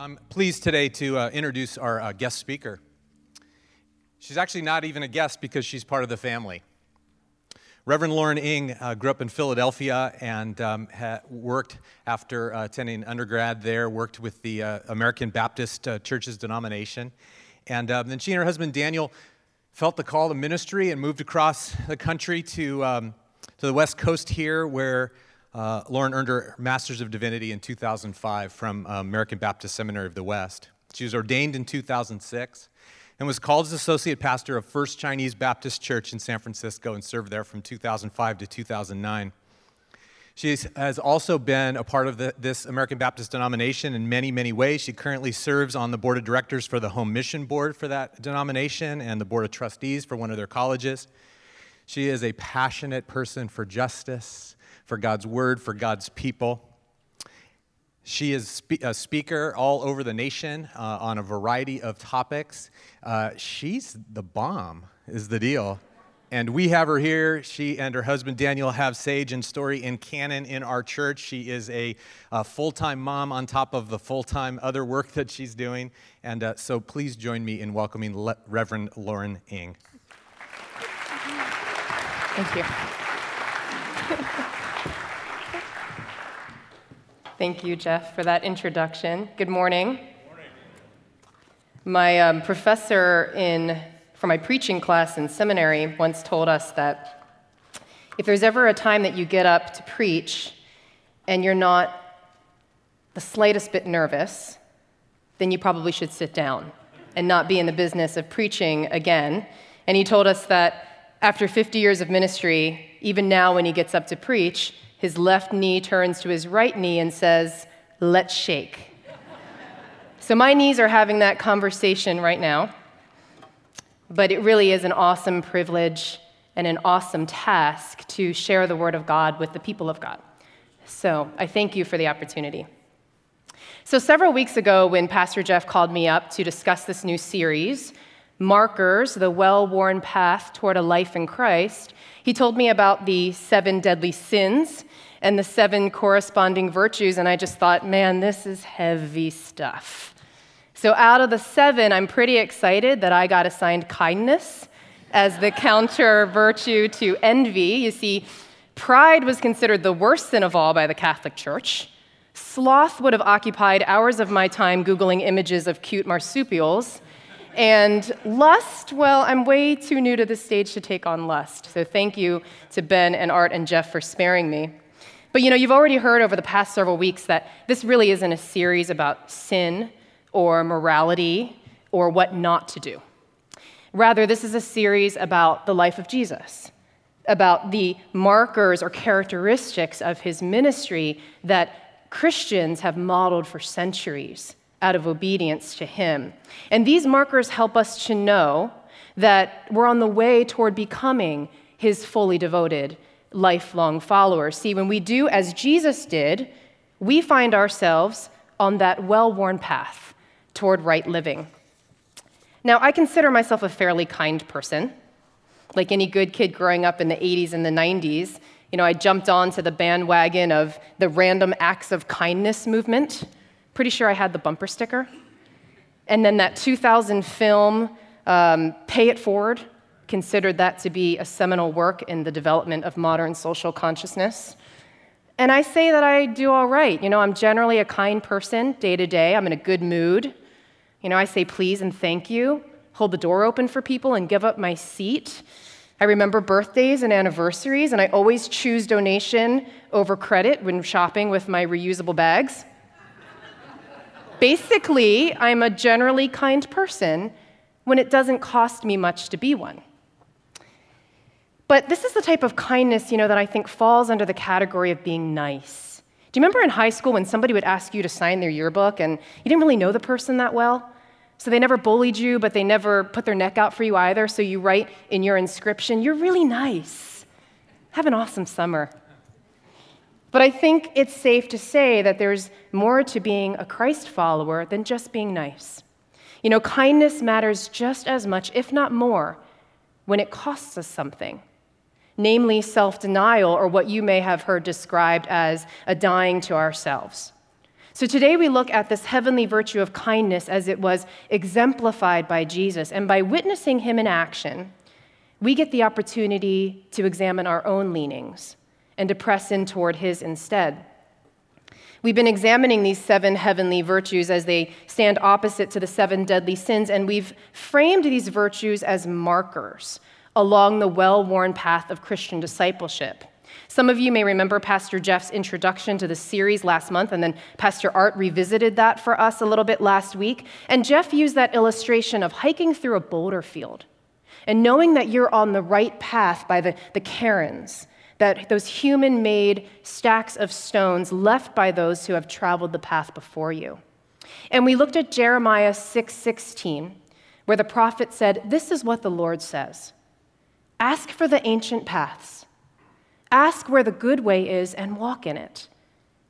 I'm pleased today to uh, introduce our uh, guest speaker. She's actually not even a guest because she's part of the family. Reverend Lauren Ng uh, grew up in Philadelphia and um, worked after uh, attending undergrad there, worked with the uh, American Baptist uh, Church's denomination. And um, then she and her husband Daniel felt the call to ministry and moved across the country to, um, to the West Coast here, where uh, Lauren earned her Master's of Divinity in 2005 from uh, American Baptist Seminary of the West. She was ordained in 2006 and was called as associate pastor of First Chinese Baptist Church in San Francisco and served there from 2005 to 2009. She has also been a part of the, this American Baptist denomination in many, many ways. She currently serves on the board of directors for the Home Mission Board for that denomination and the board of trustees for one of their colleges. She is a passionate person for justice for God's word, for God's people. She is a speaker all over the nation uh, on a variety of topics. Uh, she's the bomb, is the deal. And we have her here. She and her husband Daniel have Sage and Story in canon in our church. She is a, a full time mom on top of the full time other work that she's doing. And uh, so please join me in welcoming Le- Reverend Lauren Ng. Thank you. Thank you, Jeff, for that introduction. Good morning. Good morning. My um, professor in, for my preaching class in seminary once told us that if there's ever a time that you get up to preach and you're not the slightest bit nervous, then you probably should sit down and not be in the business of preaching again. And he told us that after 50 years of ministry, even now when he gets up to preach, his left knee turns to his right knee and says, Let's shake. so my knees are having that conversation right now. But it really is an awesome privilege and an awesome task to share the Word of God with the people of God. So I thank you for the opportunity. So, several weeks ago, when Pastor Jeff called me up to discuss this new series, Markers, the well worn path toward a life in Christ, he told me about the seven deadly sins and the seven corresponding virtues, and I just thought, man, this is heavy stuff. So, out of the seven, I'm pretty excited that I got assigned kindness as the counter virtue to envy. You see, pride was considered the worst sin of all by the Catholic Church. Sloth would have occupied hours of my time Googling images of cute marsupials. And lust, well, I'm way too new to the stage to take on lust. So thank you to Ben and Art and Jeff for sparing me. But you know, you've already heard over the past several weeks that this really isn't a series about sin or morality or what not to do. Rather, this is a series about the life of Jesus, about the markers or characteristics of his ministry that Christians have modeled for centuries out of obedience to him. And these markers help us to know that we're on the way toward becoming his fully devoted lifelong followers. See, when we do as Jesus did, we find ourselves on that well worn path toward right living. Now, I consider myself a fairly kind person. Like any good kid growing up in the 80s and the 90s, you know, I jumped onto the bandwagon of the random acts of kindness movement. Pretty sure I had the bumper sticker. And then that 2000 film, um, Pay It Forward, considered that to be a seminal work in the development of modern social consciousness. And I say that I do all right. You know, I'm generally a kind person day to day. I'm in a good mood. You know, I say please and thank you, hold the door open for people, and give up my seat. I remember birthdays and anniversaries, and I always choose donation over credit when shopping with my reusable bags. Basically, I'm a generally kind person when it doesn't cost me much to be one. But this is the type of kindness, you know, that I think falls under the category of being nice. Do you remember in high school when somebody would ask you to sign their yearbook and you didn't really know the person that well? So they never bullied you, but they never put their neck out for you either. So you write in your inscription, You're really nice. Have an awesome summer. But I think it's safe to say that there's more to being a Christ follower than just being nice. You know, kindness matters just as much, if not more, when it costs us something namely self denial, or what you may have heard described as a dying to ourselves. So today we look at this heavenly virtue of kindness as it was exemplified by Jesus. And by witnessing him in action, we get the opportunity to examine our own leanings and to press in toward his instead. We've been examining these seven heavenly virtues as they stand opposite to the seven deadly sins, and we've framed these virtues as markers along the well worn path of Christian discipleship. Some of you may remember Pastor Jeff's introduction to the series last month, and then Pastor Art revisited that for us a little bit last week. And Jeff used that illustration of hiking through a boulder field and knowing that you're on the right path by the, the cairns, that those human made stacks of stones left by those who have traveled the path before you. And we looked at Jeremiah 6:16, where the prophet said, This is what the Lord says. Ask for the ancient paths. Ask where the good way is and walk in it,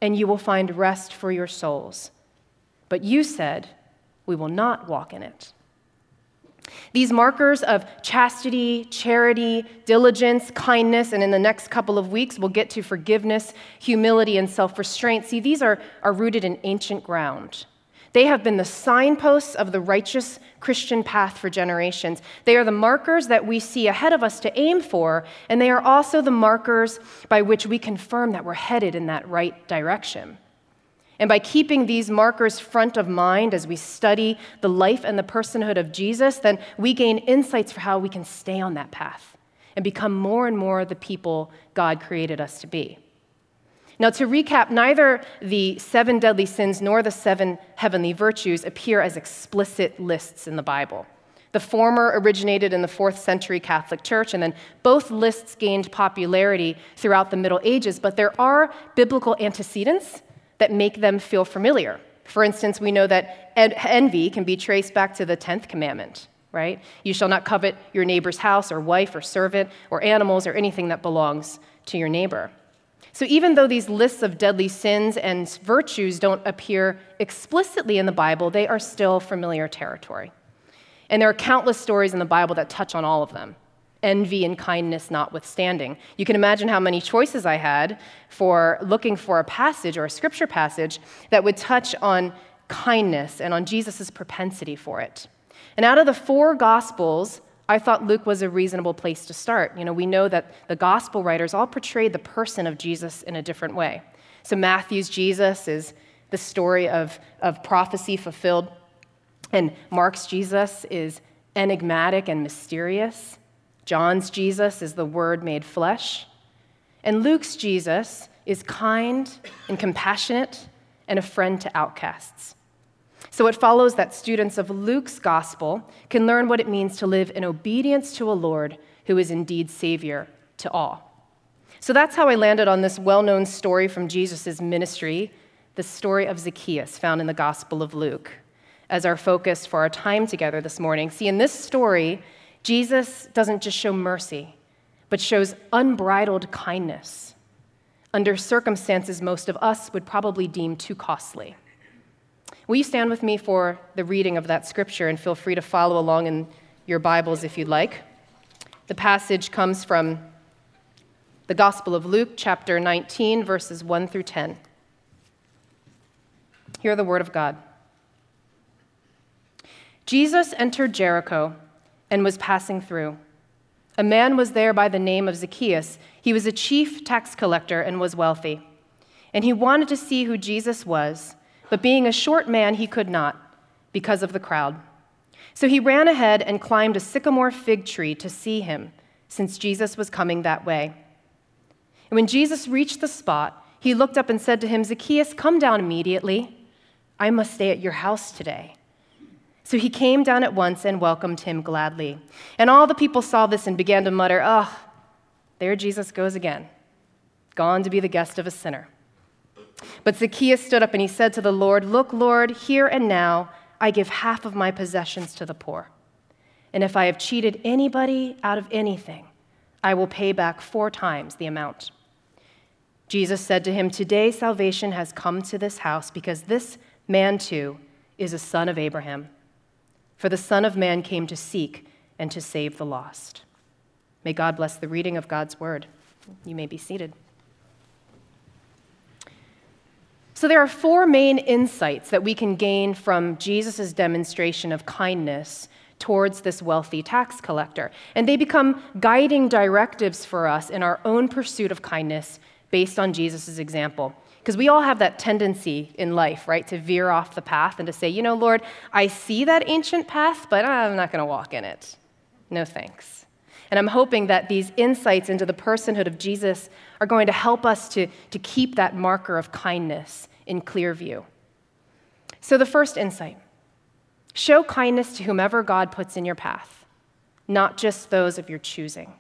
and you will find rest for your souls. But you said, We will not walk in it. These markers of chastity, charity, diligence, kindness, and in the next couple of weeks, we'll get to forgiveness, humility, and self restraint. See, these are, are rooted in ancient ground. They have been the signposts of the righteous Christian path for generations. They are the markers that we see ahead of us to aim for, and they are also the markers by which we confirm that we're headed in that right direction. And by keeping these markers front of mind as we study the life and the personhood of Jesus, then we gain insights for how we can stay on that path and become more and more the people God created us to be. Now, to recap, neither the seven deadly sins nor the seven heavenly virtues appear as explicit lists in the Bible. The former originated in the fourth century Catholic Church, and then both lists gained popularity throughout the Middle Ages, but there are biblical antecedents that make them feel familiar. For instance, we know that envy can be traced back to the 10th commandment, right? You shall not covet your neighbor's house or wife or servant or animals or anything that belongs to your neighbor. So, even though these lists of deadly sins and virtues don't appear explicitly in the Bible, they are still familiar territory. And there are countless stories in the Bible that touch on all of them envy and kindness notwithstanding. You can imagine how many choices I had for looking for a passage or a scripture passage that would touch on kindness and on Jesus' propensity for it. And out of the four gospels, I thought Luke was a reasonable place to start. You know, we know that the gospel writers all portrayed the person of Jesus in a different way. So Matthew's Jesus is the story of, of prophecy fulfilled, and Mark's Jesus is enigmatic and mysterious. John's Jesus is the Word made flesh. And Luke's Jesus is kind and compassionate and a friend to outcasts. So it follows that students of Luke's gospel can learn what it means to live in obedience to a Lord who is indeed Savior to all. So that's how I landed on this well known story from Jesus' ministry, the story of Zacchaeus, found in the Gospel of Luke, as our focus for our time together this morning. See, in this story, Jesus doesn't just show mercy, but shows unbridled kindness under circumstances most of us would probably deem too costly. Will you stand with me for the reading of that scripture and feel free to follow along in your Bibles if you'd like? The passage comes from the Gospel of Luke, chapter 19, verses 1 through 10. Hear the word of God. Jesus entered Jericho and was passing through. A man was there by the name of Zacchaeus. He was a chief tax collector and was wealthy. And he wanted to see who Jesus was, but being a short man, he could not because of the crowd. So he ran ahead and climbed a sycamore fig tree to see him, since Jesus was coming that way. And when Jesus reached the spot, he looked up and said to him, Zacchaeus, come down immediately. I must stay at your house today. So he came down at once and welcomed him gladly. And all the people saw this and began to mutter, Oh, there Jesus goes again, gone to be the guest of a sinner. But Zacchaeus stood up and he said to the Lord, Look, Lord, here and now I give half of my possessions to the poor. And if I have cheated anybody out of anything, I will pay back four times the amount. Jesus said to him, Today salvation has come to this house because this man too is a son of Abraham. For the Son of Man came to seek and to save the lost. May God bless the reading of God's word. You may be seated. So, there are four main insights that we can gain from Jesus' demonstration of kindness towards this wealthy tax collector. And they become guiding directives for us in our own pursuit of kindness based on Jesus' example. Because we all have that tendency in life, right, to veer off the path and to say, you know, Lord, I see that ancient path, but I'm not going to walk in it. No thanks. And I'm hoping that these insights into the personhood of Jesus are going to help us to, to keep that marker of kindness in clear view. So, the first insight show kindness to whomever God puts in your path, not just those of your choosing.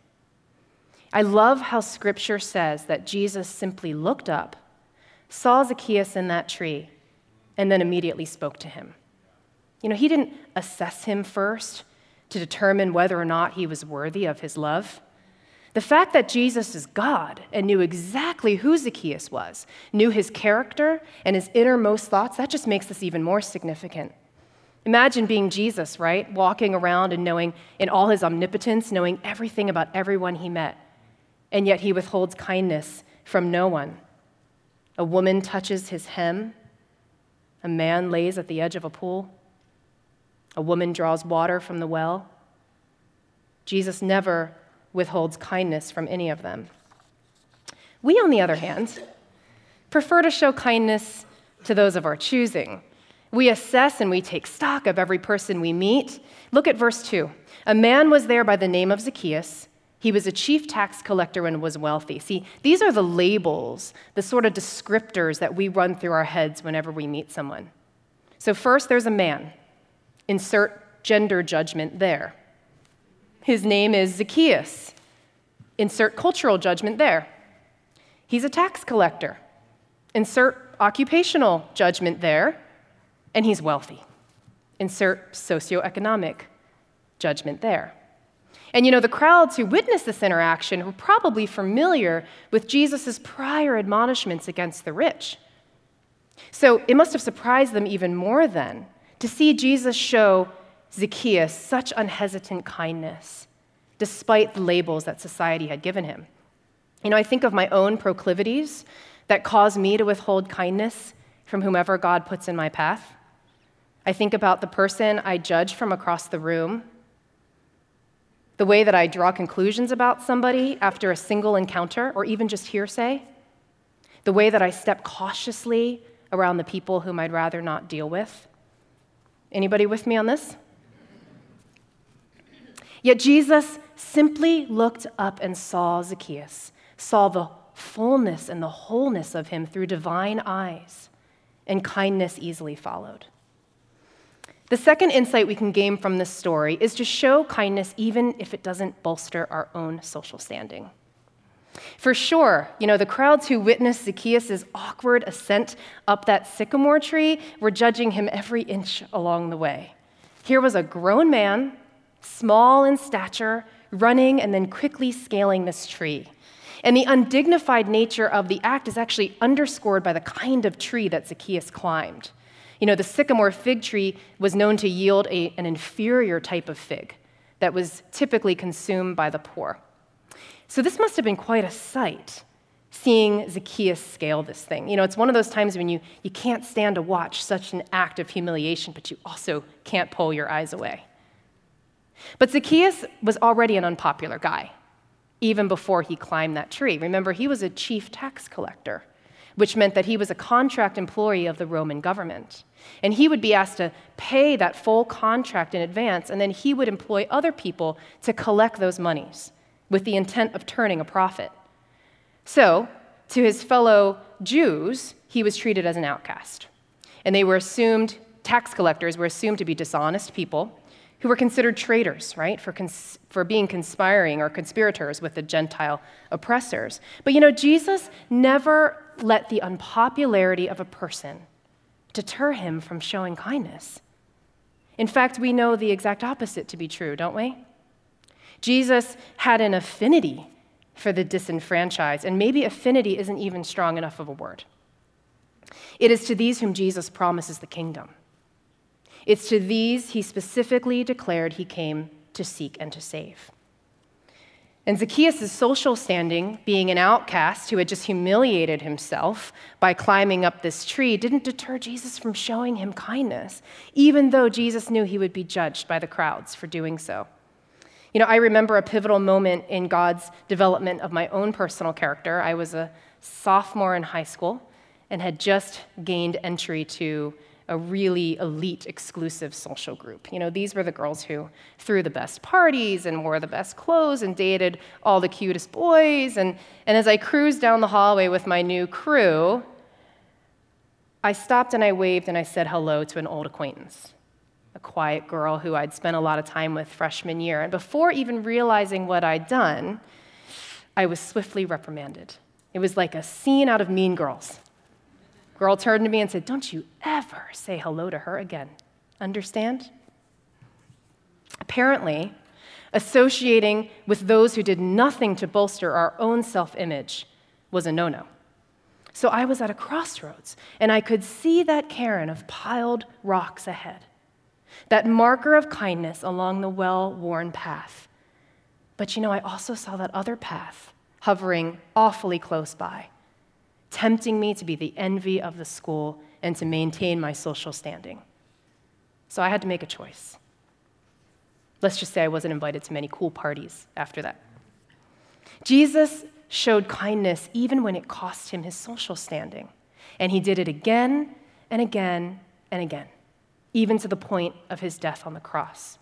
I love how scripture says that Jesus simply looked up, saw Zacchaeus in that tree, and then immediately spoke to him. You know, he didn't assess him first to determine whether or not he was worthy of his love. The fact that Jesus is God and knew exactly who Zacchaeus was, knew his character and his innermost thoughts, that just makes this even more significant. Imagine being Jesus, right? Walking around and knowing, in all his omnipotence, knowing everything about everyone he met. And yet he withholds kindness from no one. A woman touches his hem. A man lays at the edge of a pool. A woman draws water from the well. Jesus never withholds kindness from any of them. We, on the other hand, prefer to show kindness to those of our choosing. We assess and we take stock of every person we meet. Look at verse 2. A man was there by the name of Zacchaeus. He was a chief tax collector and was wealthy. See, these are the labels, the sort of descriptors that we run through our heads whenever we meet someone. So, first, there's a man. Insert gender judgment there. His name is Zacchaeus. Insert cultural judgment there. He's a tax collector. Insert occupational judgment there. And he's wealthy. Insert socioeconomic judgment there. And you know, the crowds who witnessed this interaction were probably familiar with Jesus' prior admonishments against the rich. So it must have surprised them even more then to see Jesus show Zacchaeus such unhesitant kindness, despite the labels that society had given him. You know, I think of my own proclivities that cause me to withhold kindness from whomever God puts in my path. I think about the person I judge from across the room, the way that I draw conclusions about somebody after a single encounter or even just hearsay, the way that I step cautiously around the people whom I'd rather not deal with. Anybody with me on this? Yet Jesus simply looked up and saw Zacchaeus, saw the fullness and the wholeness of him through divine eyes, and kindness easily followed. The second insight we can gain from this story is to show kindness even if it doesn't bolster our own social standing. For sure, you know, the crowds who witnessed Zacchaeus' awkward ascent up that sycamore tree were judging him every inch along the way. Here was a grown man small in stature, running and then quickly scaling this tree. And the undignified nature of the act is actually underscored by the kind of tree that Zacchaeus climbed. You know, the sycamore fig tree was known to yield a, an inferior type of fig that was typically consumed by the poor. So this must have been quite a sight, seeing Zacchaeus scale this thing. You know, it's one of those times when you, you can't stand to watch such an act of humiliation, but you also can't pull your eyes away. But Zacchaeus was already an unpopular guy, even before he climbed that tree. Remember, he was a chief tax collector, which meant that he was a contract employee of the Roman government. And he would be asked to pay that full contract in advance, and then he would employ other people to collect those monies with the intent of turning a profit. So, to his fellow Jews, he was treated as an outcast. And they were assumed, tax collectors were assumed to be dishonest people who were considered traitors, right, for, cons- for being conspiring or conspirators with the Gentile oppressors. But you know, Jesus never let the unpopularity of a person deter him from showing kindness. In fact, we know the exact opposite to be true, don't we? Jesus had an affinity for the disenfranchised, and maybe affinity isn't even strong enough of a word. It is to these whom Jesus promises the kingdom. It's to these he specifically declared he came to seek and to save. And Zacchaeus' social standing, being an outcast who had just humiliated himself by climbing up this tree, didn't deter Jesus from showing him kindness, even though Jesus knew he would be judged by the crowds for doing so. You know, I remember a pivotal moment in God's development of my own personal character. I was a sophomore in high school and had just gained entry to a really elite, exclusive social group. You know, these were the girls who threw the best parties and wore the best clothes and dated all the cutest boys. And, and as I cruised down the hallway with my new crew, I stopped and I waved and I said hello to an old acquaintance, a quiet girl who I'd spent a lot of time with freshman year. And before even realizing what I'd done, I was swiftly reprimanded. It was like a scene out of Mean Girls. Girl turned to me and said, Don't you ever say hello to her again. Understand? Apparently, associating with those who did nothing to bolster our own self image was a no no. So I was at a crossroads, and I could see that cairn of piled rocks ahead, that marker of kindness along the well worn path. But you know, I also saw that other path hovering awfully close by tempting me to be the envy of the school and to maintain my social standing. So I had to make a choice. Let's just say I wasn't invited to many cool parties after that. Jesus showed kindness even when it cost him his social standing. And he did it again and again and again, even to the point of his death on the cross.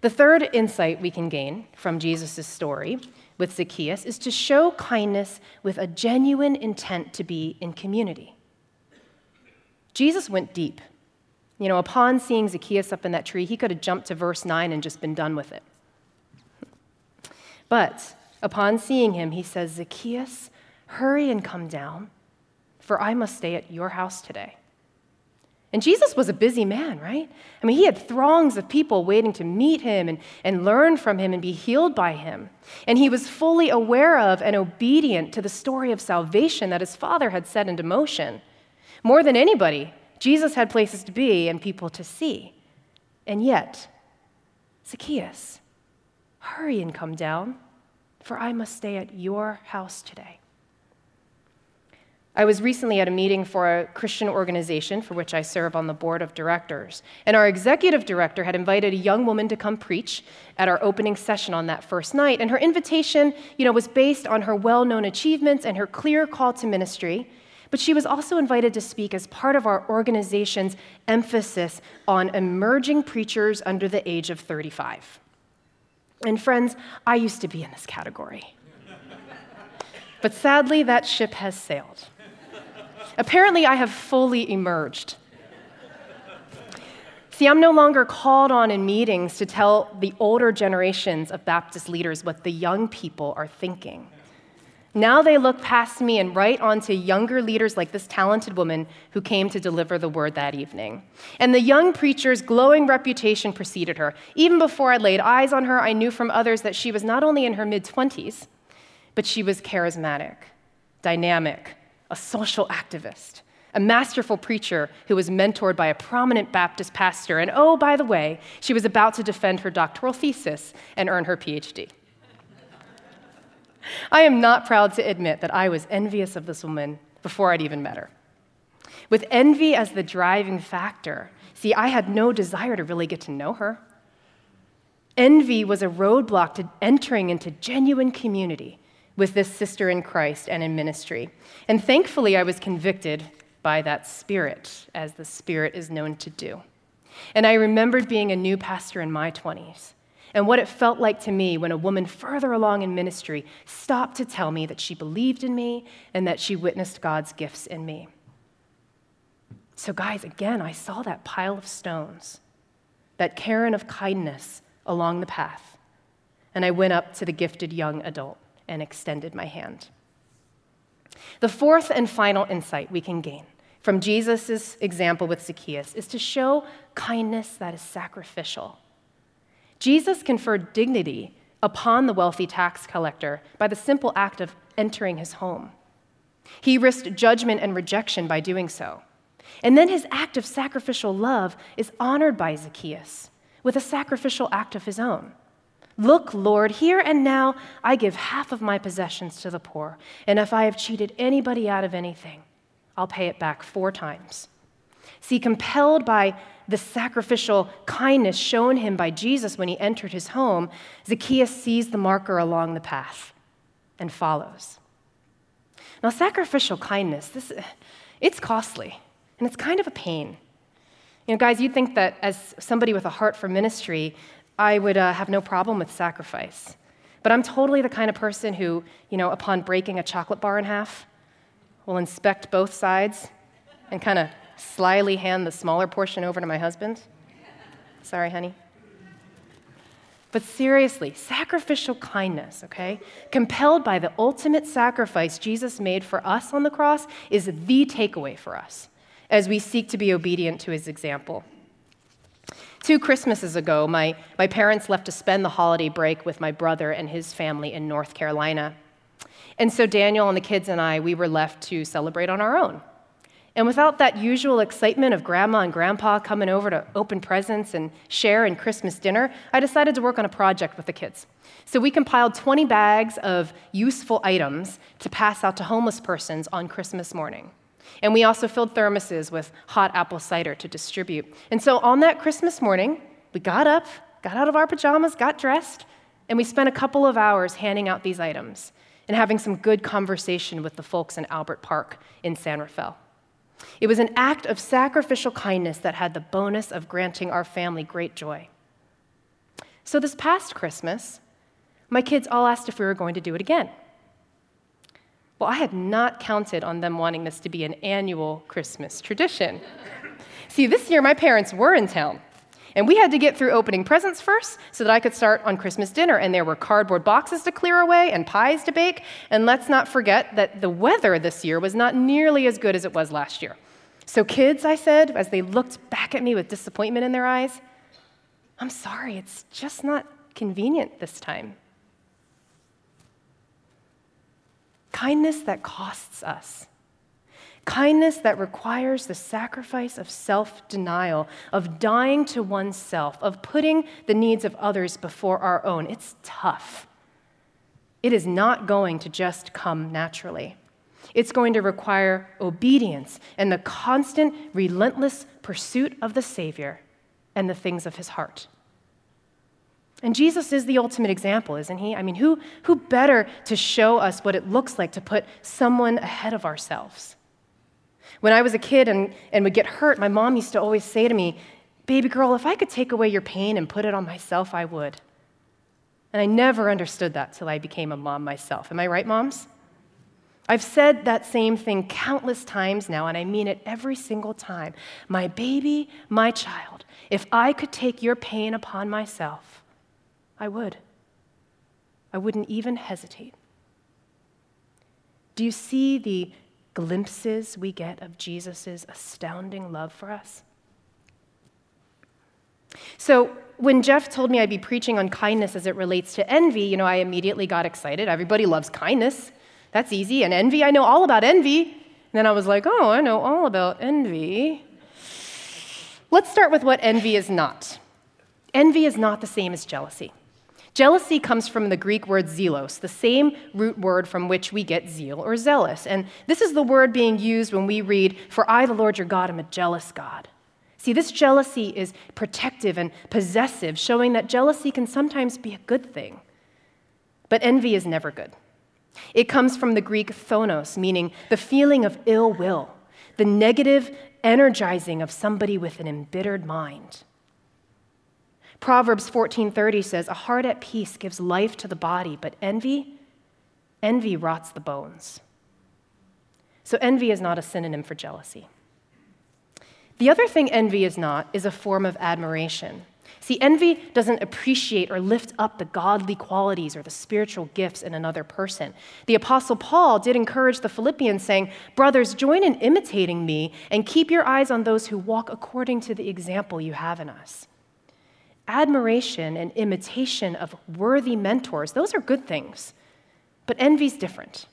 The third insight we can gain from Jesus' story with Zacchaeus is to show kindness with a genuine intent to be in community. Jesus went deep. You know, upon seeing Zacchaeus up in that tree, he could have jumped to verse 9 and just been done with it. But upon seeing him, he says, Zacchaeus, hurry and come down, for I must stay at your house today. And Jesus was a busy man, right? I mean, he had throngs of people waiting to meet him and, and learn from him and be healed by him. And he was fully aware of and obedient to the story of salvation that his father had set into motion. More than anybody, Jesus had places to be and people to see. And yet, Zacchaeus, hurry and come down, for I must stay at your house today. I was recently at a meeting for a Christian organization for which I serve on the board of directors. And our executive director had invited a young woman to come preach at our opening session on that first night. And her invitation, you know, was based on her well-known achievements and her clear call to ministry. But she was also invited to speak as part of our organization's emphasis on emerging preachers under the age of 35. And friends, I used to be in this category. but sadly, that ship has sailed. Apparently, I have fully emerged. See, I'm no longer called on in meetings to tell the older generations of Baptist leaders what the young people are thinking. Now they look past me and right on to younger leaders like this talented woman who came to deliver the word that evening. And the young preacher's glowing reputation preceded her. Even before I laid eyes on her, I knew from others that she was not only in her mid 20s, but she was charismatic, dynamic, a social activist, a masterful preacher who was mentored by a prominent Baptist pastor. And oh, by the way, she was about to defend her doctoral thesis and earn her PhD. I am not proud to admit that I was envious of this woman before I'd even met her. With envy as the driving factor, see, I had no desire to really get to know her. Envy was a roadblock to entering into genuine community with this sister in Christ and in ministry. And thankfully, I was convicted by that spirit, as the spirit is known to do. And I remembered being a new pastor in my 20s and what it felt like to me when a woman further along in ministry stopped to tell me that she believed in me and that she witnessed God's gifts in me. So, guys, again, I saw that pile of stones, that cairn of kindness along the path, and I went up to the gifted young adult and extended my hand. The fourth and final insight we can gain from Jesus' example with Zacchaeus is to show kindness that is sacrificial. Jesus conferred dignity upon the wealthy tax collector by the simple act of entering his home. He risked judgment and rejection by doing so. And then his act of sacrificial love is honored by Zacchaeus with a sacrificial act of his own Look, Lord, here and now I give half of my possessions to the poor, and if I have cheated anybody out of anything, I'll pay it back four times. See, compelled by the sacrificial kindness shown him by Jesus when he entered his home, Zacchaeus sees the marker along the path and follows. Now, sacrificial kindness, this, it's costly, and it's kind of a pain. You know, guys, you'd think that as somebody with a heart for ministry, I would uh, have no problem with sacrifice. But I'm totally the kind of person who, you know, upon breaking a chocolate bar in half, will inspect both sides and kind of slyly hand the smaller portion over to my husband. Sorry, honey. But seriously, sacrificial kindness, okay, compelled by the ultimate sacrifice Jesus made for us on the cross, is the takeaway for us as we seek to be obedient to his example. Two Christmases ago, my, my parents left to spend the holiday break with my brother and his family in North Carolina. And so Daniel and the kids and I, we were left to celebrate on our own. And without that usual excitement of grandma and grandpa coming over to open presents and share in Christmas dinner, I decided to work on a project with the kids. So we compiled 20 bags of useful items to pass out to homeless persons on Christmas morning. And we also filled thermoses with hot apple cider to distribute. And so on that Christmas morning, we got up, got out of our pajamas, got dressed, and we spent a couple of hours handing out these items and having some good conversation with the folks in Albert Park in San Rafael. It was an act of sacrificial kindness that had the bonus of granting our family great joy. So, this past Christmas, my kids all asked if we were going to do it again. Well, I had not counted on them wanting this to be an annual Christmas tradition. See, this year my parents were in town, and we had to get through opening presents first so that I could start on Christmas dinner. And there were cardboard boxes to clear away and pies to bake. And let's not forget that the weather this year was not nearly as good as it was last year. So, kids, I said, as they looked back at me with disappointment in their eyes, I'm sorry, it's just not convenient this time. Kindness that costs us. Kindness that requires the sacrifice of self denial, of dying to oneself, of putting the needs of others before our own. It's tough. It is not going to just come naturally. It's going to require obedience and the constant, relentless pursuit of the Savior and the things of his heart. And Jesus is the ultimate example, isn't he? I mean, who, who better to show us what it looks like to put someone ahead of ourselves? When I was a kid and, and would get hurt, my mom used to always say to me, Baby girl, if I could take away your pain and put it on myself, I would. And I never understood that till I became a mom myself. Am I right, moms? I've said that same thing countless times now, and I mean it every single time. My baby, my child, if I could take your pain upon myself, I would. I wouldn't even hesitate. Do you see the glimpses we get of Jesus' astounding love for us. So, when Jeff told me I'd be preaching on kindness as it relates to envy, you know, I immediately got excited. Everybody loves kindness. That's easy. And envy, I know all about envy. And then I was like, oh, I know all about envy. Let's start with what envy is not. Envy is not the same as jealousy. Jealousy comes from the Greek word zelos, the same root word from which we get zeal or zealous. And this is the word being used when we read, For I, the Lord your God, am a jealous God. See, this jealousy is protective and possessive, showing that jealousy can sometimes be a good thing. But envy is never good. It comes from the Greek phthonos, meaning the feeling of ill will, the negative energizing of somebody with an embittered mind. Proverbs 14:30 says, "A heart at peace gives life to the body, but envy, envy rots the bones." So envy is not a synonym for jealousy. The other thing envy is not is a form of admiration. See, envy doesn't appreciate or lift up the godly qualities or the spiritual gifts in another person. The Apostle Paul did encourage the Philippians, saying, Brothers, join in imitating me and keep your eyes on those who walk according to the example you have in us admiration and imitation of worthy mentors, those are good things. But envy's different.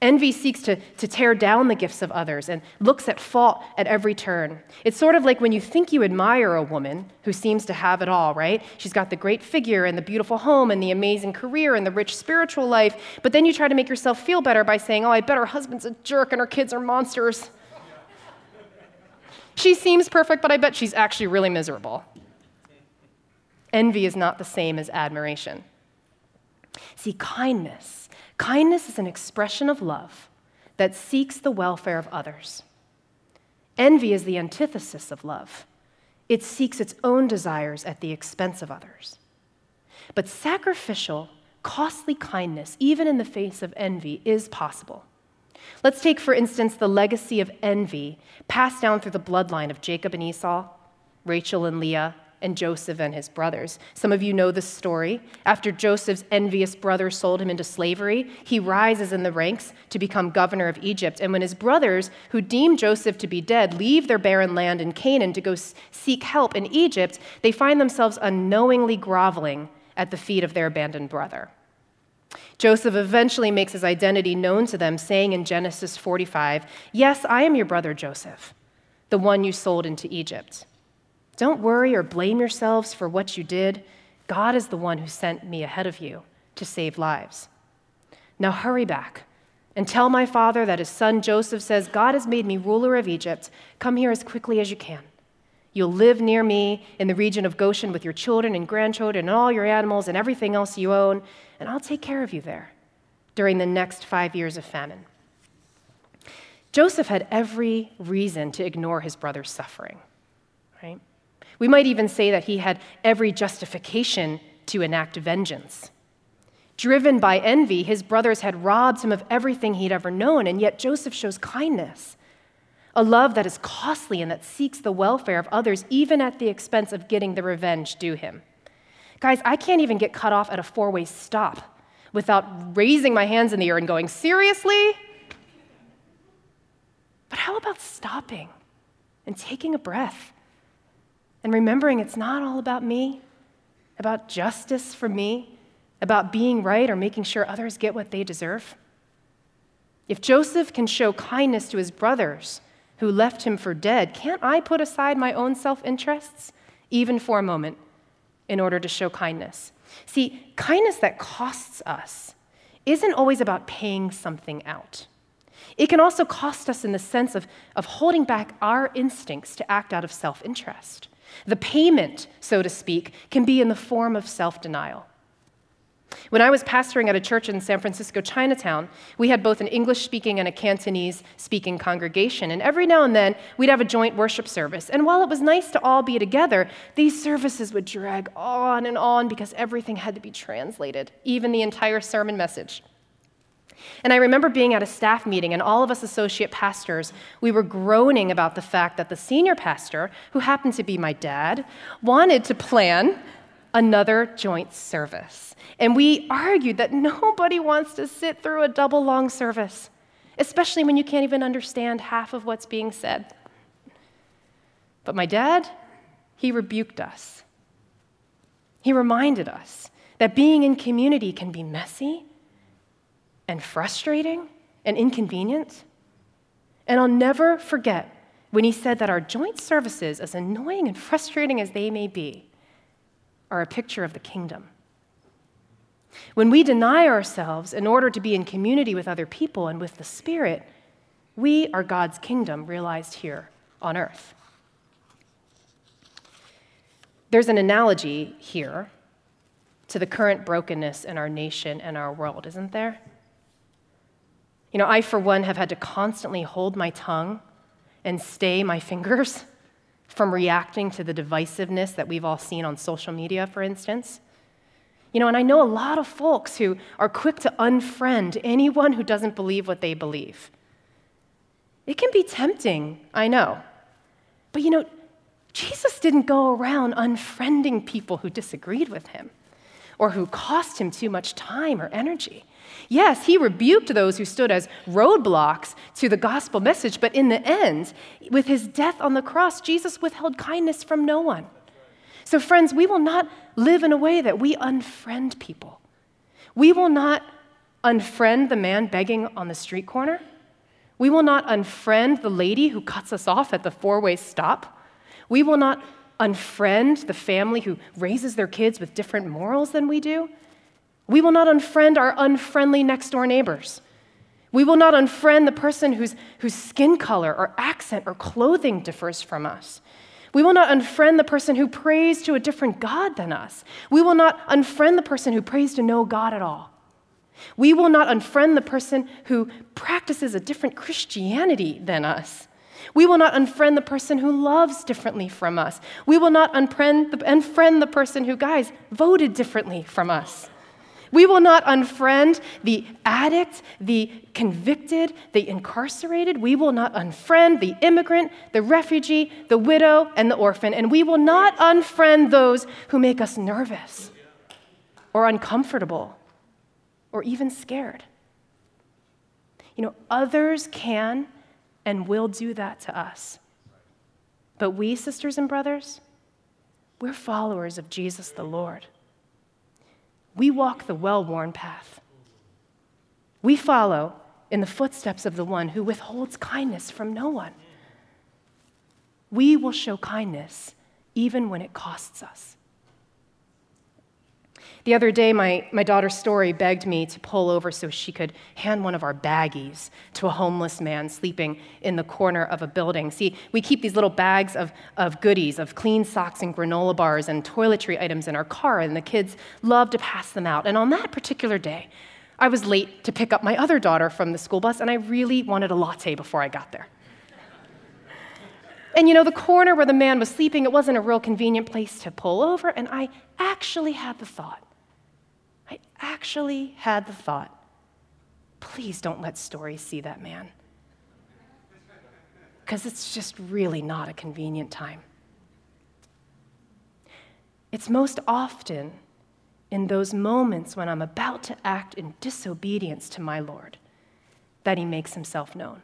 Envy seeks to, to tear down the gifts of others and looks at fault at every turn. It's sort of like when you think you admire a woman who seems to have it all, right? She's got the great figure and the beautiful home and the amazing career and the rich spiritual life, but then you try to make yourself feel better by saying, oh, I bet her husband's a jerk and her kids are monsters. she seems perfect, but I bet she's actually really miserable. Envy is not the same as admiration. See, kindness Kindness is an expression of love that seeks the welfare of others. Envy is the antithesis of love. It seeks its own desires at the expense of others. But sacrificial, costly kindness, even in the face of envy, is possible. Let's take, for instance, the legacy of envy passed down through the bloodline of Jacob and Esau, Rachel and Leah, and Joseph and his brothers. Some of you know this story. After Joseph's envious brothers sold him into slavery, he rises in the ranks to become governor of Egypt. And when his brothers, who deem Joseph to be dead, leave their barren land in Canaan to go seek help in Egypt, they find themselves unknowingly groveling at the feet of their abandoned brother. Joseph eventually makes his identity known to them, saying in Genesis 45, Yes, I am your brother Joseph, the one you sold into Egypt. Don't worry or blame yourselves for what you did. God is the one who sent me ahead of you to save lives. Now hurry back and tell my father that his son Joseph says, God has made me ruler of Egypt. Come here as quickly as you can. You'll live near me in the region of Goshen with your children and grandchildren and all your animals and everything else you own, and I'll take care of you there during the next five years of famine. Joseph had every reason to ignore his brother's suffering, right? We might even say that he had every justification to enact vengeance. Driven by envy, his brothers had robbed him of everything he'd ever known, and yet Joseph shows kindness, a love that is costly and that seeks the welfare of others, even at the expense of getting the revenge due him. Guys, I can't even get cut off at a four way stop without raising my hands in the air and going, Seriously? But how about stopping and taking a breath and remembering it's not all about me, about justice for me, about being right or making sure others get what they deserve. If Joseph can show kindness to his brothers who left him for dead, can't I put aside my own self interests, even for a moment, in order to show kindness? See, kindness that costs us isn't always about paying something out. It can also cost us in the sense of, of holding back our instincts to act out of self interest. The payment, so to speak, can be in the form of self denial. When I was pastoring at a church in San Francisco, Chinatown, we had both an English speaking and a Cantonese speaking congregation. And every now and then, we'd have a joint worship service. And while it was nice to all be together, these services would drag on and on because everything had to be translated, even the entire sermon message. And I remember being at a staff meeting, and all of us associate pastors, we were groaning about the fact that the senior pastor, who happened to be my dad, wanted to plan another joint service. And we argued that nobody wants to sit through a double long service, especially when you can't even understand half of what's being said. But my dad, he rebuked us. He reminded us that being in community can be messy and frustrating and inconvenient. And I'll never forget when he said that our joint services, as annoying and frustrating as they may be, are a picture of the kingdom. When we deny ourselves in order to be in community with other people and with the Spirit, we are God's kingdom realized here on earth. There's an analogy here to the current brokenness in our nation and our world, isn't there? You know, I, for one, have had to constantly hold my tongue and stay my fingers from reacting to the divisiveness that we've all seen on social media, for instance. You know, and I know a lot of folks who are quick to unfriend anyone who doesn't believe what they believe. It can be tempting, I know. But you know, Jesus didn't go around unfriending people who disagreed with him or who cost him too much time or energy. Yes, he rebuked those who stood as roadblocks to the gospel message, but in the end, with his death on the cross, Jesus withheld kindness from no one. So, friends, we will not live in a way that we unfriend people. We will not unfriend the man begging on the street corner. We will not unfriend the lady who cuts us off at the four way stop. We will not unfriend the family who raises their kids with different morals than we do. We will not unfriend our unfriendly next door neighbors. We will not unfriend the person whose, whose skin color or accent or clothing differs from us. We will not unfriend the person who prays to a different God than us. We will not unfriend the person who prays to no God at all. We will not unfriend the person who practices a different Christianity than us. We will not unfriend the person who loves differently from us. We will not unfriend the, unfriend the person who, guys, voted differently from us. We will not unfriend the addict, the convicted, the incarcerated. We will not unfriend the immigrant, the refugee, the widow, and the orphan. And we will not unfriend those who make us nervous or uncomfortable or even scared. You know, others can and will do that to us. But we, sisters and brothers, we're followers of Jesus the Lord. We walk the well worn path. We follow in the footsteps of the one who withholds kindness from no one. We will show kindness even when it costs us. The other day, my, my daughter Story begged me to pull over so she could hand one of our baggies to a homeless man sleeping in the corner of a building. See, we keep these little bags of, of goodies, of clean socks and granola bars and toiletry items in our car, and the kids love to pass them out. And on that particular day, I was late to pick up my other daughter from the school bus, and I really wanted a latte before I got there. And you know, the corner where the man was sleeping, it wasn't a real convenient place to pull over, and I actually had the thought I actually had the thought please don't let Story see that man. Because it's just really not a convenient time. It's most often in those moments when I'm about to act in disobedience to my Lord that he makes himself known.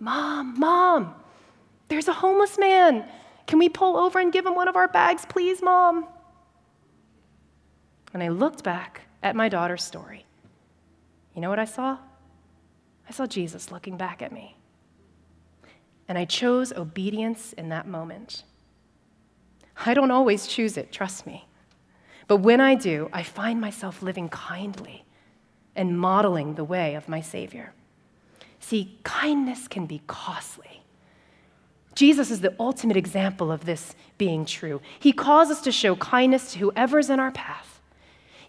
Mom, mom, there's a homeless man. Can we pull over and give him one of our bags, please, mom? and I looked back at my daughter's story, you know what I saw? I saw Jesus looking back at me. And I chose obedience in that moment. I don't always choose it, trust me. But when I do, I find myself living kindly and modeling the way of my Savior. See, kindness can be costly. Jesus is the ultimate example of this being true. He calls us to show kindness to whoever's in our path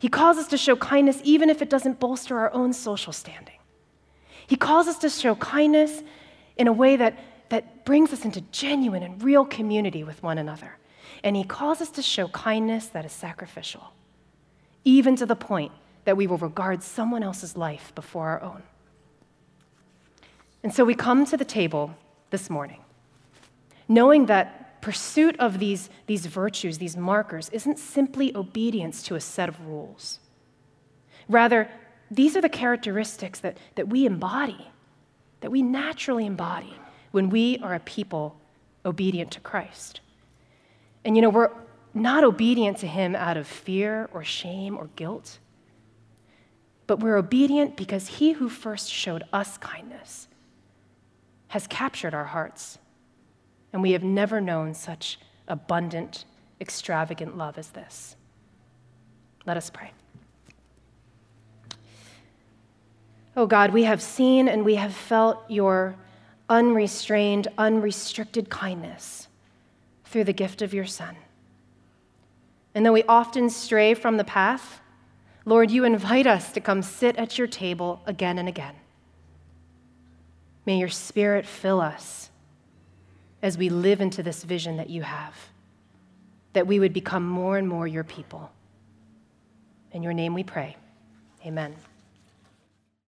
he calls us to show kindness even if it doesn't bolster our own social standing. He calls us to show kindness in a way that, that brings us into genuine and real community with one another. And He calls us to show kindness that is sacrificial, even to the point that we will regard someone else's life before our own. And so we come to the table this morning, knowing that pursuit of these, these virtues, these markers, isn't simply obedience to a set of rules. Rather, these are the characteristics that, that we embody, that we naturally embody when we are a people obedient to Christ. And you know, we're not obedient to Him out of fear or shame or guilt, but we're obedient because He who first showed us kindness has captured our hearts and we have never known such abundant, extravagant love as this. Let us pray. Oh God, we have seen and we have felt your unrestrained, unrestricted kindness through the gift of your Son. And though we often stray from the path, Lord, you invite us to come sit at your table again and again. May your Spirit fill us as we live into this vision that you have, that we would become more and more your people. In your name we pray. Amen.